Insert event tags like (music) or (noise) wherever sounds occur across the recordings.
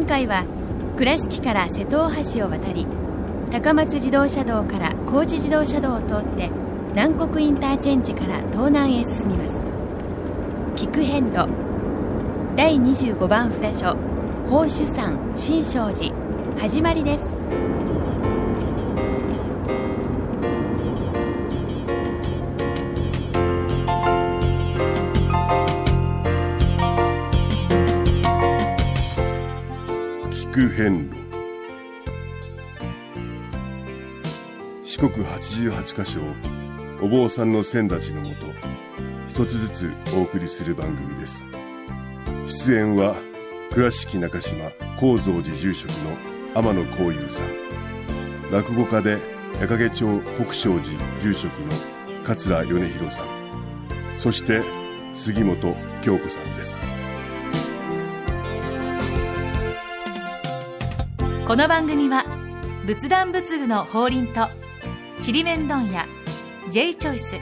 今回は倉敷から瀬戸大橋を渡り高松自動車道から高知自動車道を通って南国インターチェンジから東南へ進みます。菊遍路第25番札所宝珠山新勝寺始まりです。遍路四国88カ所をお坊さんの先立ちのもと一つずつお送りする番組です。出演は倉敷中島・高蔵寺住職の天野幸雄さん。落語家で矢掛町国正寺住職の桂米広さん。そして杉本京子さんです。この番組は仏壇仏具の法輪とちりめん問屋 J チョイス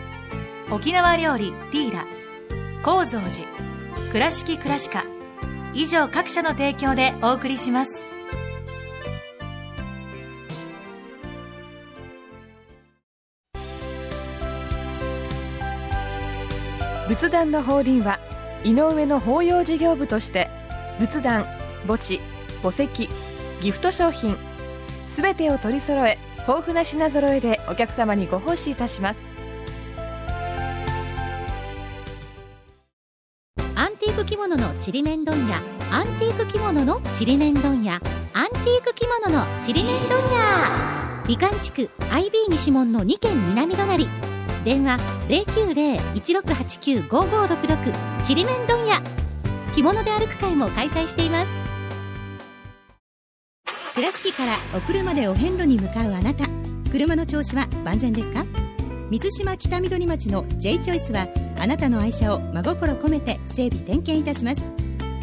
沖縄料理ティーラ高蔵寺倉敷倉歯科以上各社の提供でお送りします。仏壇の法輪は井上の法要事業部として仏壇墓地墓石ギフト商品。すべてを取り揃え豊富な品揃えでお客様にご奉仕いたします。アンティーク着物のちりめん問屋。アンティーク着物のちりめん問屋。アンティーク着物のちりめん問屋。美観地区 IB 西門の2軒南隣。電話090-1689-5566ちりめん問屋。着物で歩く会も開催しています。倉敷からお車でお遍路に向かうあなた。車の調子は万全ですか？水島北緑町の J チョイスはあなたの愛車を真心込めて整備点検いたします。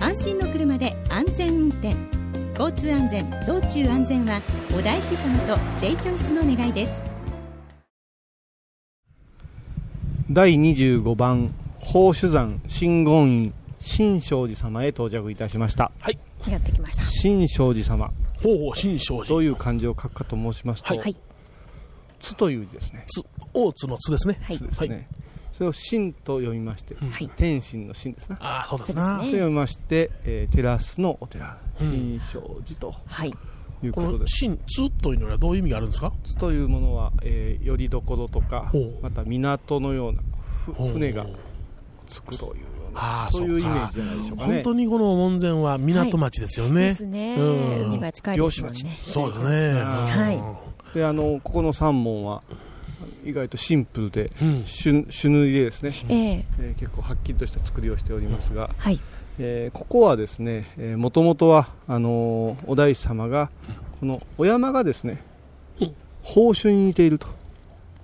安心の車で安全運転。交通安全道中安全はお大師様と J チョイスの願いです。第25番宝珠山真言院新勝寺様へ到着いたしました。はい。やってきました。新勝寺様ほうほう新勝寺どういう漢字を書くかと申しますと、はい。つという字ですね。つ大津の津ですね。はいつですね、それを真と読みまして、はい。天心の真ですねああそうですねと読みまして、えーテラスのお寺、うん。新勝寺とはい。いうことで。す。新津というのはどういう意味があるんですか？津というものは、えー、よりどころとかまた港のような船がつくというあーそういうイメージじゃないでしょうかね。本。当にこの門前は港町ですよね、ですね、うん。海が近いですもん漁師ね。そうですね。はい。であのここの三門は意外とシンプルでうん。朱朱塗りでですね、ええ。えー結構はっきりとした作りをしておりますが、はい。えーここはですねもともとはあのーお大師様がこのお山がですねうん宝珠に似ていると、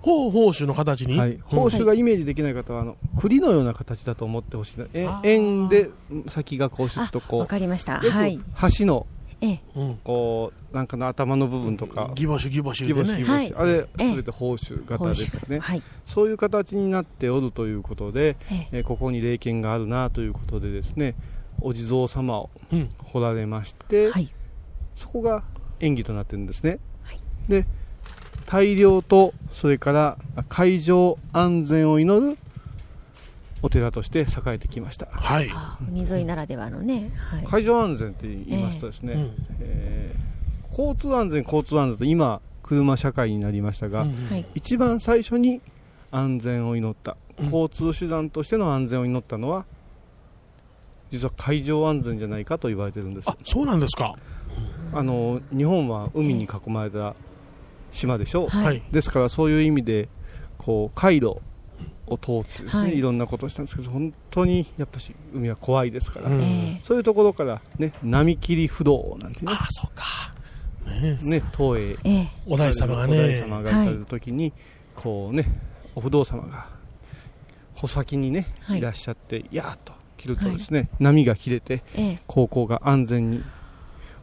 ほう宝珠の形に、はい、宝珠がイメージできない方はあの栗のような形だと思ってほしい。なえ円で先がこうシュッとこわうかりました。よはい。く橋のええ。うんこうなんかの頭の部分とか。ギボシュギボシュでね。ギボシギボシ、はい。あれええ。全て宝珠型ですよね、はい。そういう形になっておるということで、ええ。えーここに霊験があるなということでですねお地蔵様をうん。彫られまして、はい。そこが演技となってるんですね、はい。で大量とそれから海上安全を祈るお寺として栄えてきました。はい。あ海沿いならではのね、はい、海上安全って言いますとですね、うんえー交通安全交通安全と今車社会になりましたが、うん。はい。一番最初に安全を祈った、うん。交通手段としての安全を祈ったのは実は海上安全じゃないかと言われてるんです。あそうなんですか。あの日本は海に囲まれた島でしょ？う、はい。はい。ですからそういう意味でこう海路を通ってですね、はい。い、ろんなことをしたんですけど本当にやっぱし海は怖いですから、うんえ。そういうところからね波切り不動なんてねああそうか。ねね東映ええ。えお大師様がお大様が行かれる時に、こうねお不動様が穂先にね、はい。い、らっしゃってやーっと切るとですね、波が切れてええ。高校が安全に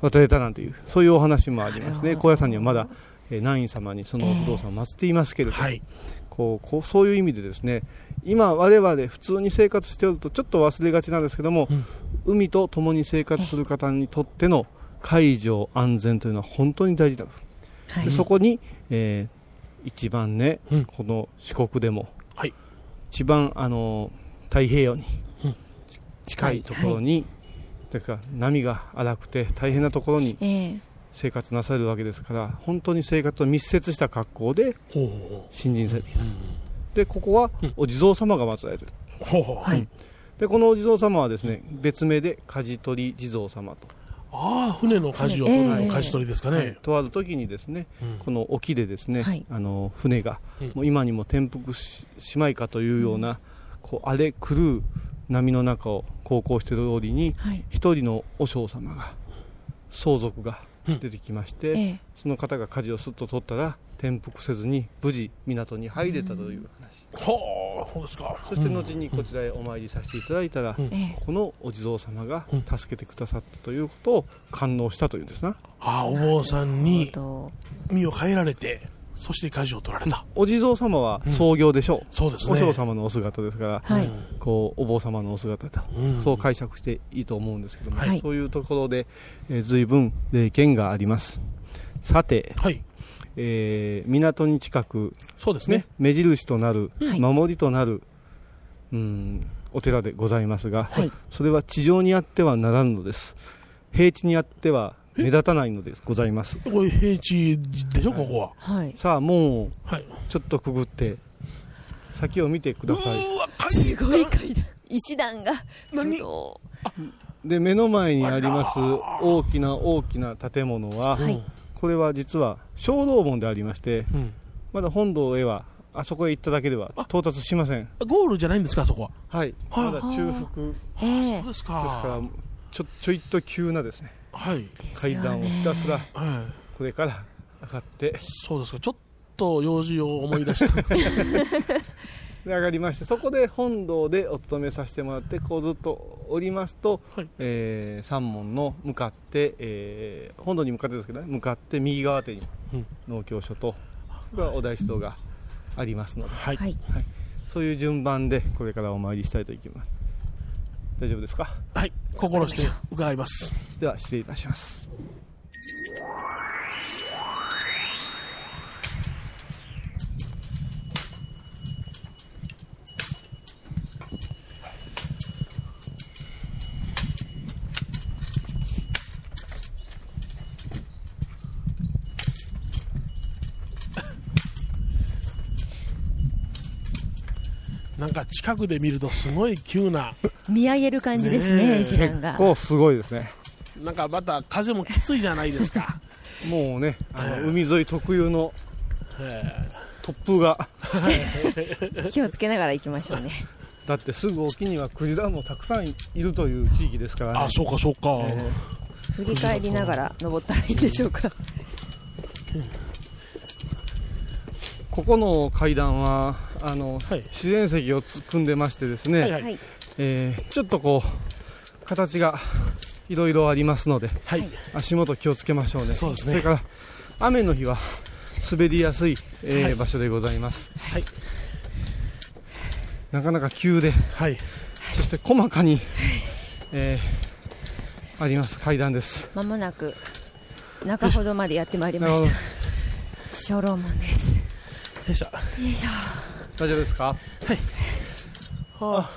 渡れたなんていうそういうお話もありますね。高野山にはまだ、えー南院様にそのお不動様を祀っていますけれども、はい。こうこうそういう意味でですね今我々普通に生活しておるとちょっと忘れがちなんですけども、うん。海と共に生活する方にとっての海上安全というのは本当に大事だ、はい。でそこに、えー一番ね、うん。この四国でも、はい。一番あの太平洋にうん。ち近いところに、だから波が荒くて大変なところにええ生活なされるわけですから本当に生活と密接した格好で新人されてきた、う。でここはうん。お地蔵様が祀られてる。はい。でこのお地蔵様はですね別名で舵取り地蔵様と、ああ、船の舵をええ。取る舵取りですかね。とある時にですねうん。この沖でですね、はい。あの船が、うん。もう今にも転覆ししまいかというような、こう荒れ狂う波の中を航行している折にはい。一人の和尚様が相続が出てきまして、ええ。その方が舵をすっと取ったら転覆せずに無事港に入れたという話、ほう、そうですか。そして後にこちらへお参りさせていただいたら、うん。ええこのお地蔵様がうん。助けてくださったということを感応したというんですな、ああ、お坊さんにと身を変えられて、そして舵を取られた。お地蔵様は創業でしょう、そうですね。お嬢様のお姿ですから、はい。こうお坊様のお姿と、うん。そう解釈していいと思うんですけども、はい。そういうところで、えー、随分霊験があります。さて、はい。えー港に近く、そうですね。、ね目印となる、はい。守りとなる、うん、お寺でございますが、はい。それは地上にあってはならんのです。平地にあっては目立たないのですございます。これ平地でしょ、ここは。はい。さあもうはい。ちょっとくぐって先を見てください。すごい階段。石段が。何？どで目の前にあります大きな大きな建物は、はい。これは実は小道門でありましてうん。まだ本堂へはあそこへ行っただけでは到達しません。ゴールじゃないんですか、そこは？はい。はあ。まだ中腹。ですか。らか。ちょちょいっと急なですね。はい。階段をひたすらはい。これから上がってそうですか。ちょっと用事を思い出した。で (laughs) 上がりましてそこで本堂でお勤めさせてもらってこうずっと降りますと、はいえー三門の向かって、えー本堂に向かってですけどね向かって右側手にうん農協所とがお大師堂がありますのではい。はいそういう順番でこれからお参りしたいといきます大丈夫ですか？はい。心して伺います。では失礼いたしますなんか近くで見るとすごい急な、見上げる感じですねえ。ね石段が。結構すごいですね。なんかまた風もきついじゃないですか。(laughs) もうねあのええ。海沿い特有のえ突風が。(laughs) 気をつけながら行きましょうね。(laughs) だってすぐ沖にはクジラもたくさんいるという地域ですからね。ーあ、そうかそうか。え振り返りながら登ったらいいんでしょうか。ここの階段はあの、はい。自然石をつ組んでましてですね、はいはい。はいえーちょっとこう形がいろいろありますのではい。足元気をつけましょうね。そうですね。れから雨の日は滑りやすい、えーはい。場所でございます。はい。なかなか急ではい。そして細かに、えーあります。階段です。まもなく中ほどまでやってまいりました。小楼門です。よいしょ。よいしょ。大丈夫ですか？はあ、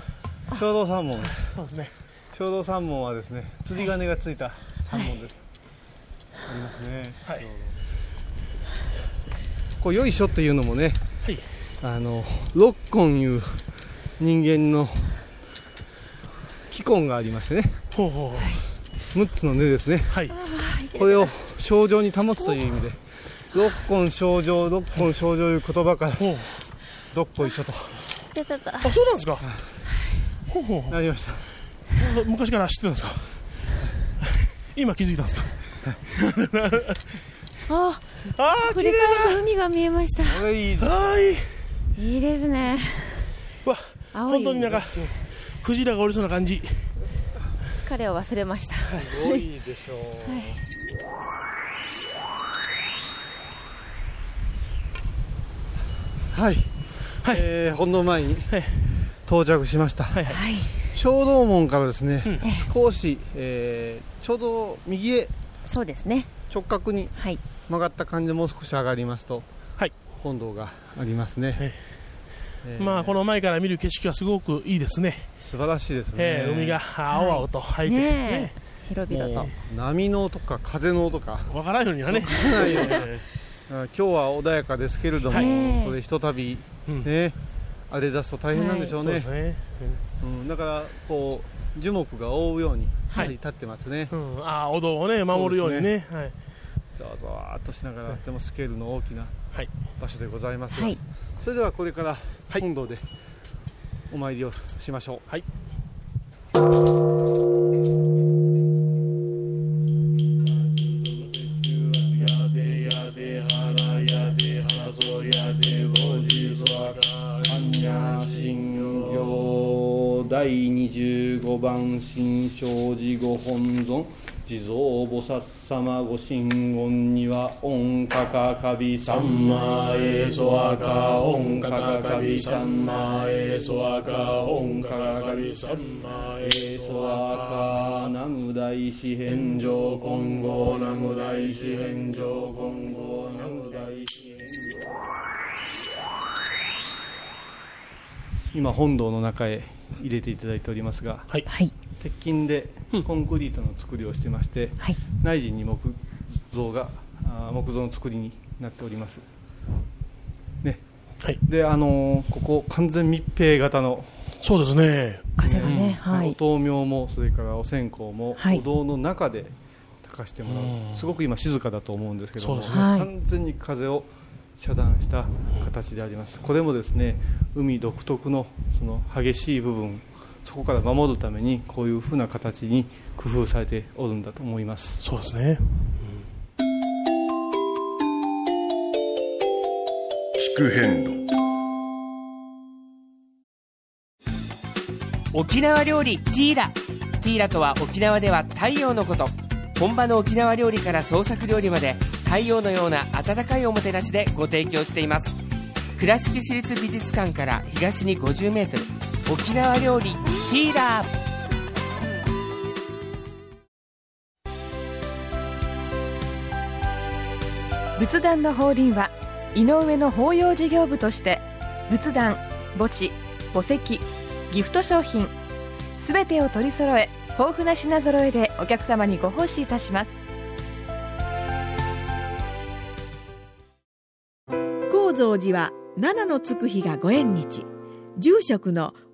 衝動三門ですそうですね。衝動三門はですね釣り鐘がついた三門です、ありますねはい。こうよいしょっていうのもねはい。あの六根いう人間の気根がありましてねほうほうほう。6つの根ですねはい。これを正常に保つという意味で六根正常六根正常いう言葉から。どっこいしょと出たたあ、そうなんですか。ほうほうほなりました。う。昔から知ってるんですか？今気づいたんですか？あああ、振り返ると海が見えました。これい。いはい。いいですね。わ、青い。本当になんか、クジラがおりそうな感じ。疲れを忘れました。すごいでしょう、はい、はい。えー本堂前に。はい到着しました、はいはい。はい小道門からですね、うん。少し、えーちょうど右へそうですね。直角にはい。曲がった感じでもう少し上がりますと、はい。本堂がありますね、ええ。ー。まあこの前から見る景色はすごくいいですね、素晴らしいですね、えー海が青々と入って、ね。ねえ。広々と。波の音か風の音か。わからんようにはね、ないよ (laughs) えあ今日は穏やかですけれども、はい。これひとたびうんね、荒れ出すと大変なんでしょうね,、そうですね、うん、だからこう樹木が覆うようにはい。立ってますね、うん、ああお堂をね守るようにね。はい、ざわざわっとしながらとてもスケールの大きなはい。場所でございます。が、はい。それではこれからはい。本堂でお参りをしましょう、はい25番新勝寺ご本尊地蔵菩薩様ご神言には音かかかびさんまえそわか音かかかびさんまえそわか音かかかびさんまえそわか南無大師返上金剛南無大師返上金剛南無大師返上今本堂の中へ入れていただいておりますがはい。はい鉄筋でコンクリートの作りをしてまして、はい。内陣に木造が木造の作りになっております。ね。はい。であのーここ完全密閉型の、そうですね。風がね、はい。お灯明もそれからお線香もはい。お堂の中で炊かしてもらう、うん。すごく今静かだと思うんですけども、ねはい。完全に風を遮断した形であります。これもですね海独特のその激しい部分そこから守るためにこういうふうな形に工夫されておるんだと思います。そうですね。聞く変路沖縄料理ティーラ。ティーラとは沖縄では太陽のこと。本場の沖縄料理から創作料理まで太陽のような温かいおもてなしでご提供しています。倉敷市立美術館から東に 50m 沖縄料理ティーラ仏壇の法輪は井上の法要事業部として仏壇墓地墓石ギフト商品すべてを取り揃え豊富な品揃えでお客様にご奉仕いたします。高蔵寺は七のつく日がご縁日。住職の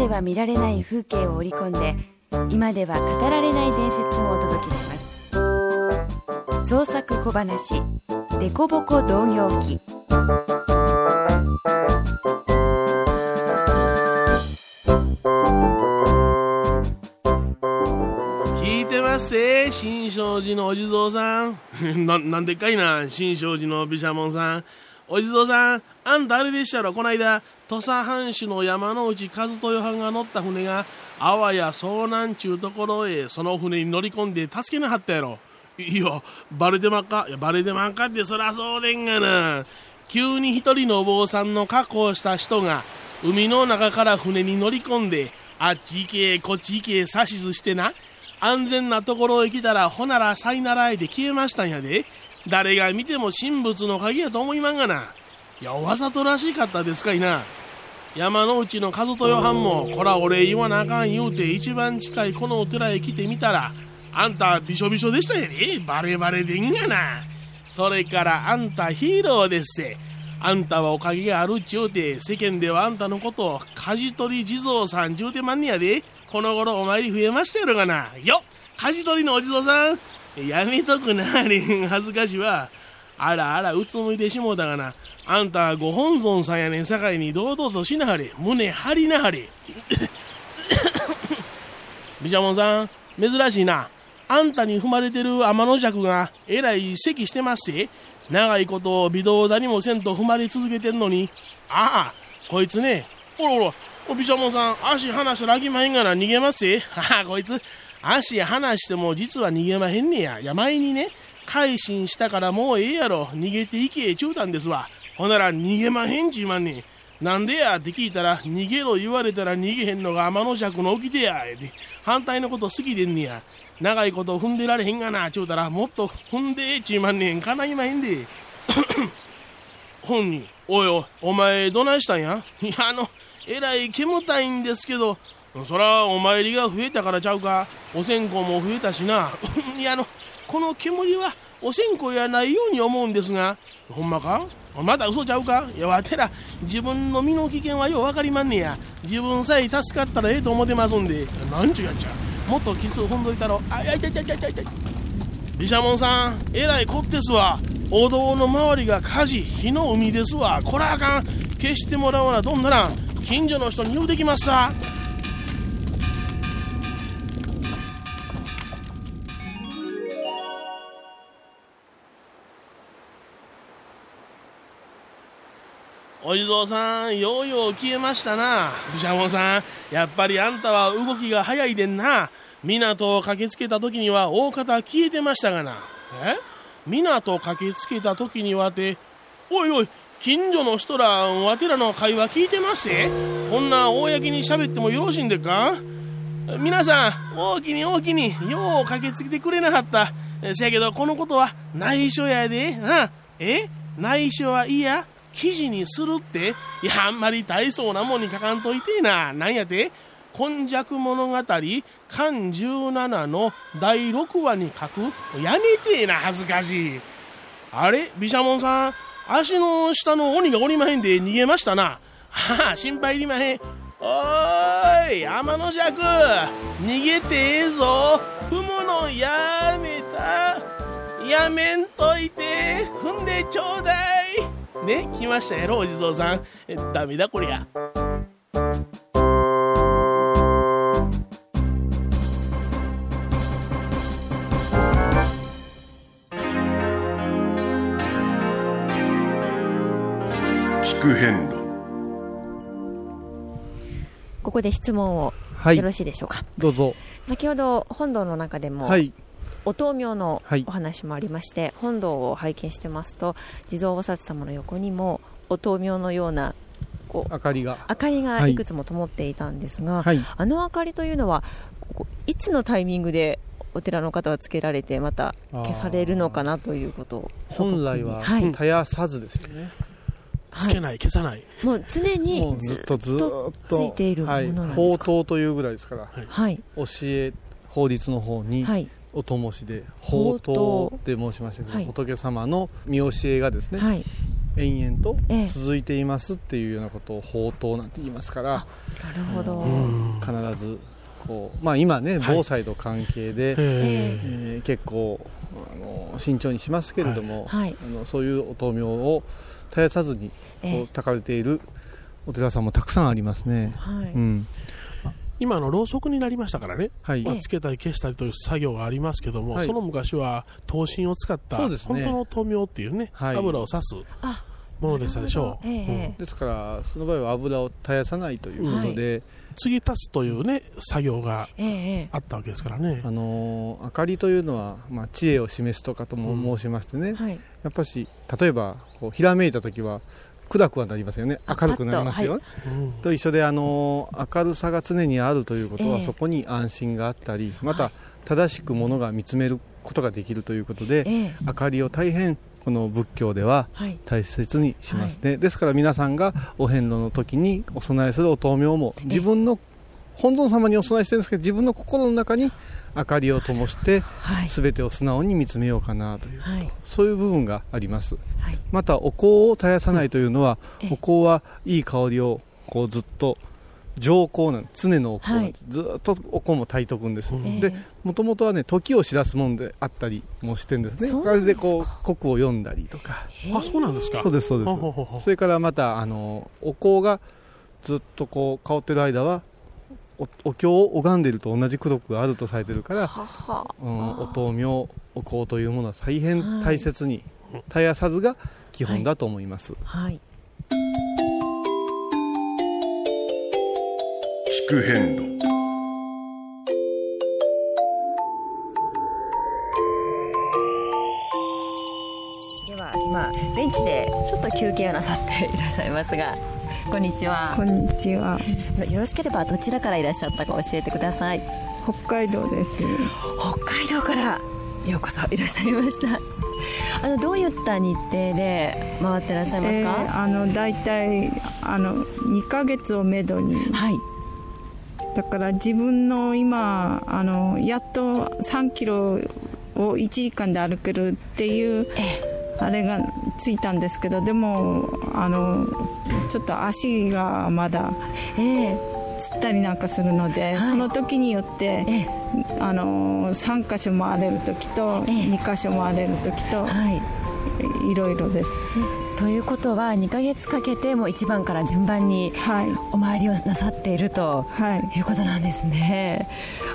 では見られない風景を織り込んで今では語られない伝説をお届けします。創作小話「デコボコ同業記」聞いてますせ新勝寺のお地蔵さん。(laughs) ななんでっかいな新勝寺の毘沙門さん。お地蔵さんあんたあれでしたろこないだ土佐藩主の山内和豊藩が乗った船があわや遭難ちゅうところへその船に乗り込んで助けなはったやろ。いやバレてまっかいやバレてまっかってそらそうでんがな。急に一人のお坊さんの格好をした人が海の中から船に乗り込んであっち行けこっち行け指図してな。安全なところへ来たらほならさいならえで消えましたんやで。誰が見ても神仏の鍵やと思いまんがな。いやわざとらしかったですかいな。山の内の和豊藩もこらお礼言わなあかん言うて一番近いこのお寺へ来てみたらあんたびしょびしょでしたやでバレバレでんがな。それからあんたヒーローですせ。あんたはおかげがあるっちゅうて世間ではあんたのことを舵取り地蔵さんちゅうてまんねやで。この頃お参り増えましたやろがな。よっ舵取りのお地蔵さん。やめとくなあれ。ん恥ずかしはあらあらうつむいてしもうたがな。あんたご本尊さんやねんさかいに堂々としなはれ。胸張りなはれ。ビシャモンさん珍しいな。あんたに踏まれてる天の尺がえらい咳してますせ長いこと微動だにもせんと踏まれ続けてんのに。ああこいつね。おろおろおビシャモンさん足離したらあきまへんがな逃げますせは (laughs) あこいつ。足離しても実は逃げまへんねや。や前にね。改心したからもうええやろ。逃げていけちゅうたんですわ。ほなら逃げまへんちまんねんなんでや？って聞いたら逃げろ言われたら逃げへんのが天の尺の掟や。って反対のこと好きでんねや。長いこと踏んでられへんがな。ちゅうたらもっと踏んでえちまんねんかないまへんで。(coughs) 本人おいおいお前どないしたんや？いやあのえらい煙たいんですけど。そらお参りが増えたからちゃうか。お線香も増えたしな。(coughs) いやあのこの煙はお線香やないように思うんですがほんまか？まだ嘘ちゃうか？いやわてら自分の身の危険はよう分かりまんねや。自分さえ助かったらええと思ってますんで。なんちゅうやっちゃもっとキス踏んどいたろ。あいやいやいやいやいやいや。毘沙門さんえらいこってすわ。お堂の周りが火事火の海ですわ。こらあかん。消してもらわなどんなら近所の人に言うてきますさ。お地蔵さん、ようよう消えましたな。毘沙門さん、やっぱりあんたは動きが早いでんな。港を駆けつけた時には大方消えてましたがな。え？港を駆けつけた時にはて、おいおい、近所の人ら、わてらの会話聞いてますこんな公に喋ってもよろしいんでか？皆さん、大きに大きに、よう駆けつけてくれなかった。せやけど、このことは内緒やで。な？え？内緒はいいや記事にするっていや、あんまり大層なもんに書かんといてえな。なんやて今昔物語、漢17の第6話に書くやめてえな、恥ずかしい。あれ毘沙門さん、足の下の鬼がおりまへんで逃げましたな。はあ、心配いりまへん。おーい、天の尺逃げてええぞ踏むのやめたやめんといて踏んでちょうだいね、来ました。やろ、お地蔵さん。ダメだ、こりゃ。聞く変路ここで質問をはい。よろしいでしょうか、どうぞ。先ほど本堂の中でも、はいお灯明のはい。お話もありまして、本堂を拝見してますと地蔵菩薩様の横にもお灯明のようなこう明かりが。明かりがはい。いくつも灯っていたんですが、はい。あの明かりというのはここいつのタイミングでお寺の方はつけられてまた消されるのかなということを本来ははい。絶やさずですよね、つけない、消さない。もう常もにうずっとずっとついているものはい、なんです法か灯というぐらいですから、はい。教え法律の方に、はいお灯しで法灯で申しましたけど、はい。仏様の見教えがですね、はい。延々とええ。続いていますっていうようなことを法灯なんて言いますからなるほど、必ずこう、まあ、今ねはい。防災と関係で、ええ。ー結構あの慎重にしますけれども、はい。あのそういうお灯明を絶やさずにこええ。う焚かれているお寺さんもたくさんありますね。はい。うん今のろうそくになりましたからね、はい。まあ、つけたり消したりという作業がありますけども、はい。その昔は灯芯を使ったね。本当の灯明っていうね、はい。油を刺すあものでしたでしょう、ええええ。ですからその場合は油を絶やさないということで、継ぎ足すというね作業がええええ。あったわけですからね。あのー明かりというのは、まあ、知恵を示すとかとも申しましてね、はい。やっぱし例えばこうひらめいた時は暗くはなりますよね。あ明るくなりますよ、パうん。と一緒であの明るさが常にあるということは、ええそこに安心があったりまた正しくものが見つめることができるということで、ええ。明かりを大変この仏教でははい。大切にしますね、ですから皆さんがお遍路の時にお供えするお灯明も自分の本尊様にお供えしてるんですけど自分の心の中に明かりを灯してはい。全てを素直に見つめようかなというはい。そういう部分があります。はい。またお香を絶やさないというのは、ええ。お香はいい香りをこうずっと上香なん常のお香なんです、ずっとお香も焚いとくんです、ええ。でもともとはね時を知らすもんであったりもしてんですね。それでなんですか。こう国を読んだりとか。あそうなんですか。そうですそうです。それからまたあのお香がずっとこう香ってる間はおお経を拝んでると同じ功徳があるとされてるから、はは。うん、お灯明お香というものは大変大切に絶やさずが基本だと思います、はい。聞く変路では今ベンチでちょっと休憩をなさっていらっしゃいますがこんにちはこんにちは。よろしければどちらからいらっしゃったか教えてください北海道です。北海道からようこそいらっしゃいましたあのどういった日程で回ってらっしゃいますえか、ーあの大体あの2ヶ月をめどに。はい。だから自分の今あのやっと3キロを1時間で歩けるっていう。あれがついたんですけどでもあのちょっと足がまだつったりなんかするので、その時によって、あの3箇所回れる時と、2箇所回れる時と、い、ろいろです。ということは2ヶ月かけてもう1番から順番にお参りをなさっていると、い、うことなんですね。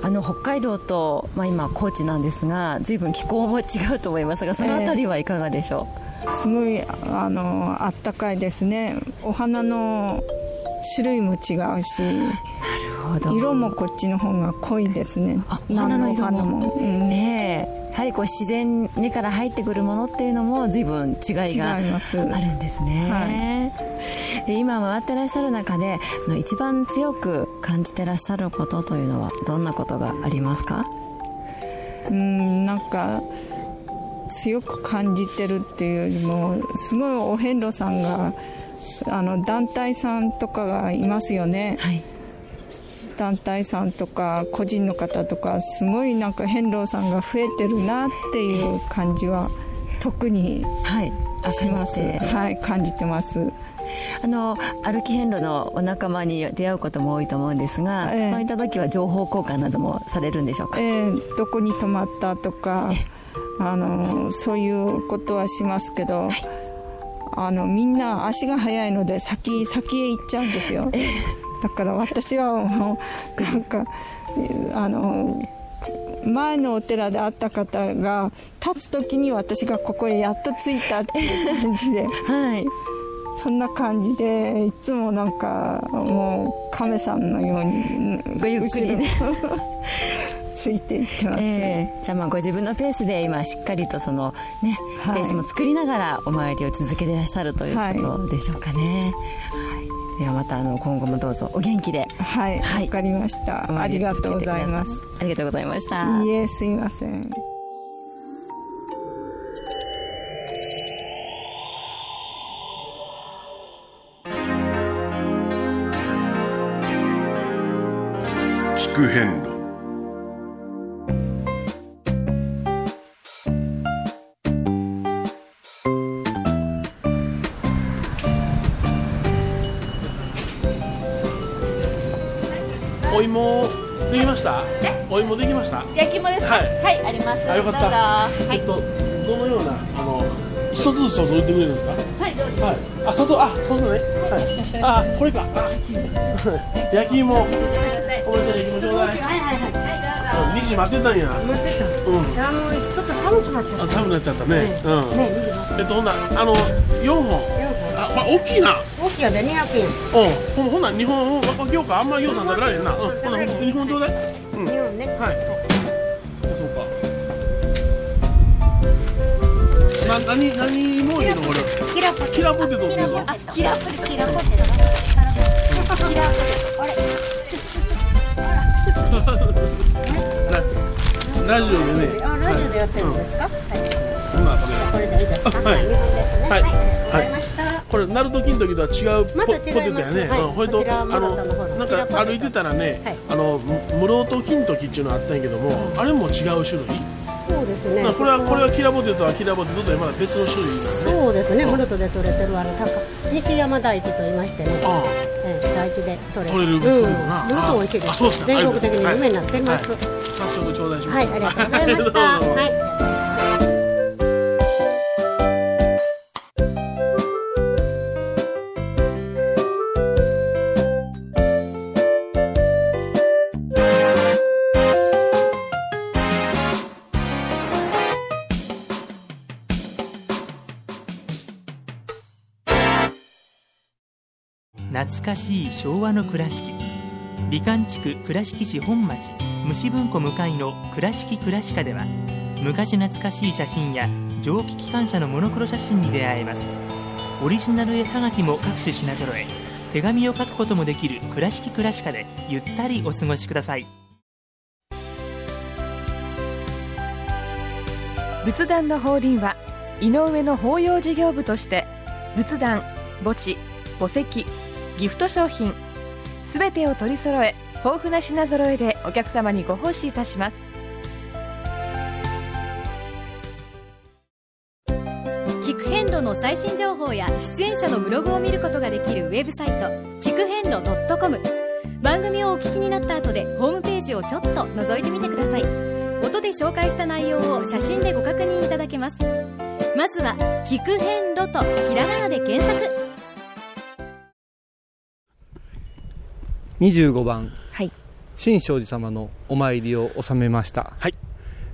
あの北海道と、まあ、今高知なんですが随分気候も違うと思いますがそのあたりはいかがでしょう、すごいあのあったかいですね。お花の種類も違うし色もこっちの方が濃いですね。お花の色も。うん。ねえ。やはりこう自然目から入ってくるものっていうのも随分違いがあるんですね、で今回ってらっしゃる中で一番強く感じてらっしゃることというのはどんなことがありますか？うんなんか強く感じてるっていうよりもすごいお遍路さんがあの団体さんとかがいますよね、団体さんとか個人の方とかすごいなんか遍路さんが増えてるなっていう感じは特にします、感じてはい、感じてます。あの歩き遍路のお仲間に出会うことも多いと思うんですが、そういった時は情報交換などもされるんでしょうか、えーどこに泊まったとかあのそういうことはしますけど、あのみんな足が速いので先先へ行っちゃうんですよ、だから私はもうなんかあの前のお寺で会った方が立つ時に私がここへやっと着いたっていう感じで、そんな感じでいつもなんかもう亀さんのようにごゆっくりねついていってます、ええ。じゃあまあご自分のペースで今しっかりとそのね、はい。ペースも作りながらお参りを続けていらっしゃるということでしょうかね、はい、ではまたあの今後もどうぞお元気で。はい。わ、かりました。ありがとうございます。ありがとうございました。いいえすいません。聞く変できました。焼き芋ですか？ははいい、あります。あよかった。はい。えっとどのようなあの一つずつ外売ってくれるんですか？はいどうぞ。はい。あ外あ外ね。はい。あこれか。あ焼き芋。おばちゃん焼き芋ちょうだいはいはいはい。うん2時待ってたんや。待ってた。うん。あもうちょっと寒くなっちゃあ寒くなっちゃったね。うん。ね2時待って。えっとほんならあの4本。あこれ大きいな。大きいやで200円。うん。ほんほんなら日本分けようかあんまりようなん食べられへんな。うん。ほんなら日本ちょうだいうん。日本ねはい。そう。か。な何何もいいのこれ？キラポテ。トキラポテトっていうの？あキラポテ。トキラポテ。トキラポテトあれラジオでね。あラジオでやってるんですか？はい。そんなん食べこれでいいですか？はい。日本ですねはい。わかりましたこれナルト金時とは違うポ,、まポテトやね、はい。うん、ほいとこちらあのなんか歩いてたらね、あのむ室戸金時っていうのあったんやけども、あれも違う種類？そうですね。まあこれはこれはキラポテトはキラポテトとはまだ別の種類なんねそうですね、ムルトで取れてるあの高西山大地と言いましてね、ああ。ええ大地で取れ取れるうん、ものすごい美味しいです。あそうですか。全国的に有名になってます。はい。早速頂戴します。はい、ありがとうございましたかしい昭和の倉敷。美観地区倉敷市本町虫文庫向かいの「倉敷倉歯科」では昔懐かしい写真や蒸気機関車のモノクロ写真に出会えます。オリジナル絵はがきも各種品揃え手紙を書くこともできる「倉敷倉歯科」でゆったりお過ごしください。仏壇の法輪は井上の法要事業部として仏壇墓地墓石ギフト商品。すべてを取り揃え豊富な品揃えでお客様にご奉仕いたします。聞く遍路の最新情報や出演者のブログを見ることができるウェブサイト聞く遍路 .com 番組をお聞きになった後でホームページをちょっと覗いてみてください。音で紹介した内容を写真でご確認いただけます。まずは「聞く遍路」とひらがなで検索。25番、はい、新勝寺様のお参りを収めました、はい。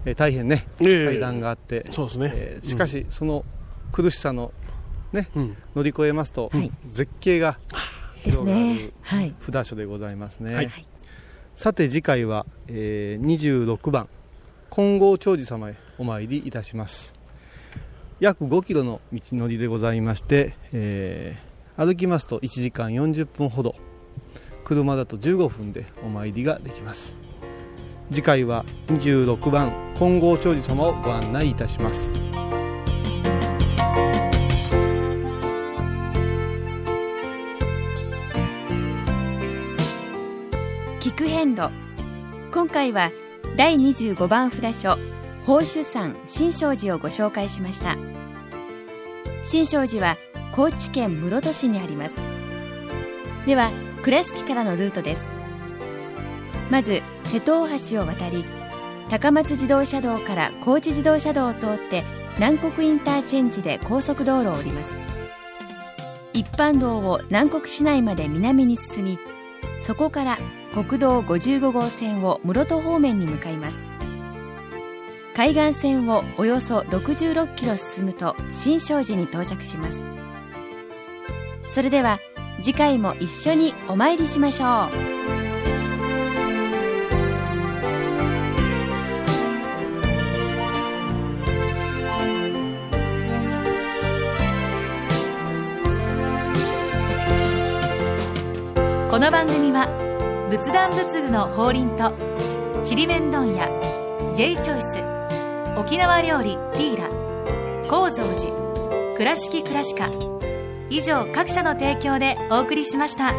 えー大変ね、ええ。階段があって。そうですね。えーしかし、その苦しさの、ね乗り越えますと、はい。絶景が広がる札所でございますね、はい。さて次回は、えー26番。金剛長寺様へお参りいたします。約5キロの道のりでございまして、えー歩きますと1時間40分ほど車だと15分でお参りができます。次回は26番金剛長寺様をご案内いたします。聞く遍路。今回は第25番札所宝珠山新勝寺をご紹介しました。新勝寺は高知県室戸市にあります。では倉敷からのルートです。まず瀬戸大橋を渡り高松自動車道から高知自動車道を通って南国インターチェンジで高速道路を降ります。一般道を南国市内まで南に進みそこから国道55号線を室戸方面に向かいます。海岸線をおよそ66キロ進むと新勝寺に到着します。それでは次回も一緒にお参りしましょう。この番組は仏壇仏具の法輪とちりめん問屋 J チョイス沖縄料理ティーラ高蔵寺倉敷倉歯科以上各社の提供でお送りしました。